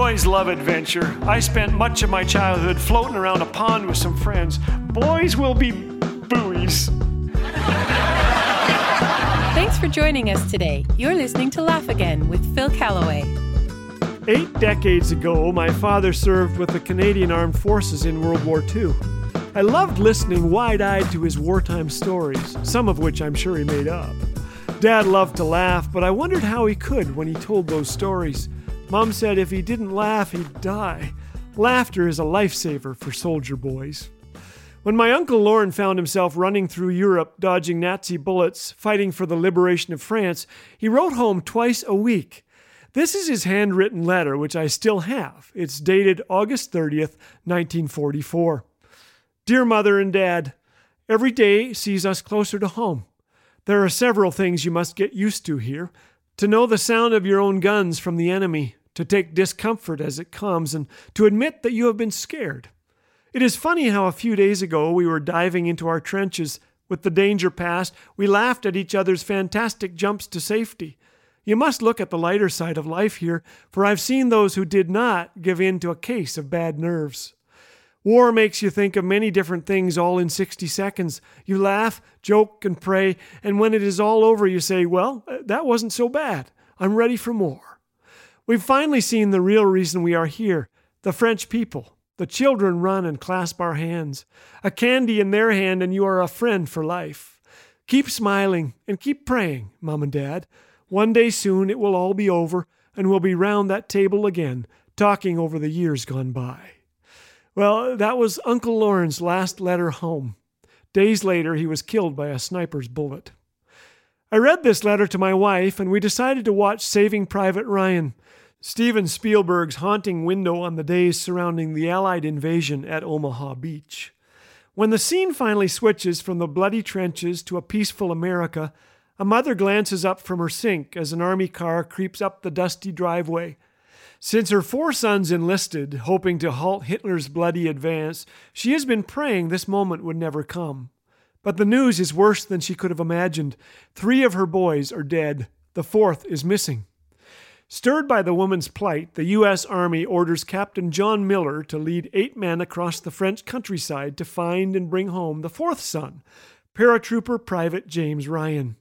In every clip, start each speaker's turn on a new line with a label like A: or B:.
A: Boys love adventure. I spent much of my childhood floating around a pond with some friends. Boys will be buoys.
B: Thanks for joining us today. You're listening to Laugh Again with Phil Callaway.
A: Eight decades ago, my father served with the Canadian Armed Forces in World War II. I loved listening wide eyed to his wartime stories, some of which I'm sure he made up. Dad loved to laugh, but I wondered how he could when he told those stories. Mom said if he didn't laugh, he'd die. Laughter is a lifesaver for soldier boys. When my Uncle Lorne found himself running through Europe, dodging Nazi bullets, fighting for the liberation of France, he wrote home twice a week. This is his handwritten letter, which I still have. It's dated August 30th, 1944. Dear Mother and Dad, every day sees us closer to home. There are several things you must get used to here. To know the sound of your own guns from the enemy, to take discomfort as it comes, and to admit that you have been scared. It is funny how a few days ago we were diving into our trenches. With the danger past, we laughed at each other's fantastic jumps to safety. You must look at the lighter side of life here, for I've seen those who did not give in to a case of bad nerves. War makes you think of many different things all in 60 seconds. You laugh, joke, and pray, and when it is all over, you say, Well, that wasn't so bad. I'm ready for more. We've finally seen the real reason we are here the French people. The children run and clasp our hands. A candy in their hand, and you are a friend for life. Keep smiling and keep praying, Mom and Dad. One day soon it will all be over, and we'll be round that table again, talking over the years gone by. Well, that was Uncle Lorne's last letter home. Days later, he was killed by a sniper's bullet. I read this letter to my wife, and we decided to watch Saving Private Ryan. Steven Spielberg's haunting window on the days surrounding the Allied invasion at Omaha Beach. When the scene finally switches from the bloody trenches to a peaceful America, a mother glances up from her sink as an army car creeps up the dusty driveway. Since her four sons enlisted, hoping to halt Hitler's bloody advance, she has been praying this moment would never come. But the news is worse than she could have imagined. Three of her boys are dead, the fourth is missing. Stirred by the woman's plight, the U.S. Army orders Captain John Miller to lead eight men across the French countryside to find and bring home the fourth son, paratrooper Private James Ryan.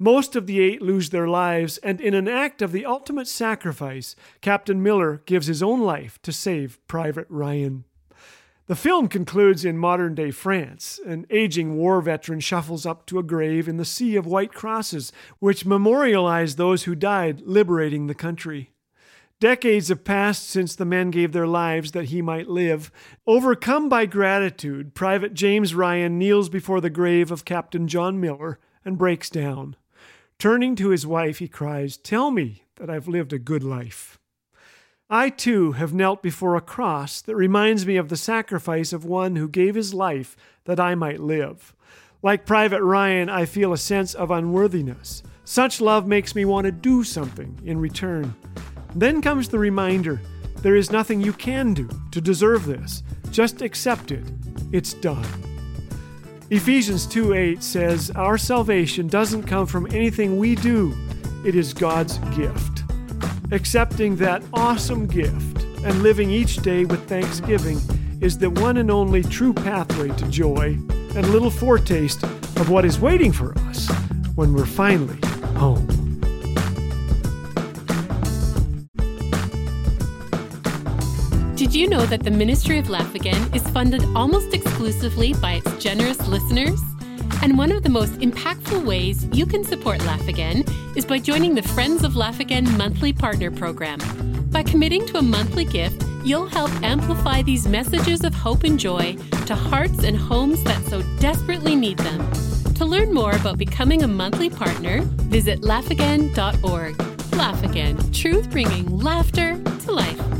A: Most of the eight lose their lives, and in an act of the ultimate sacrifice, Captain Miller gives his own life to save Private Ryan. The film concludes in modern day France. An aging war veteran shuffles up to a grave in the sea of white crosses, which memorialize those who died liberating the country. Decades have passed since the men gave their lives that he might live. Overcome by gratitude, Private James Ryan kneels before the grave of Captain John Miller and breaks down. Turning to his wife, he cries, Tell me that I've lived a good life. I too have knelt before a cross that reminds me of the sacrifice of one who gave his life that I might live. Like Private Ryan, I feel a sense of unworthiness. Such love makes me want to do something in return. Then comes the reminder there is nothing you can do to deserve this. Just accept it. It's done. Ephesians 2 8 says, Our salvation doesn't come from anything we do, it is God's gift accepting that awesome gift and living each day with thanksgiving is the one and only true pathway to joy and a little foretaste of what is waiting for us when we're finally home.
B: Did you know that the Ministry of Laugh Again is funded almost exclusively by its generous listeners? And one of the most impactful ways you can support Laugh Again is by joining the Friends of Laugh Again monthly partner program. By committing to a monthly gift, you'll help amplify these messages of hope and joy to hearts and homes that so desperately need them. To learn more about becoming a monthly partner, visit laughagain.org. Laugh Again, truth bringing laughter to life.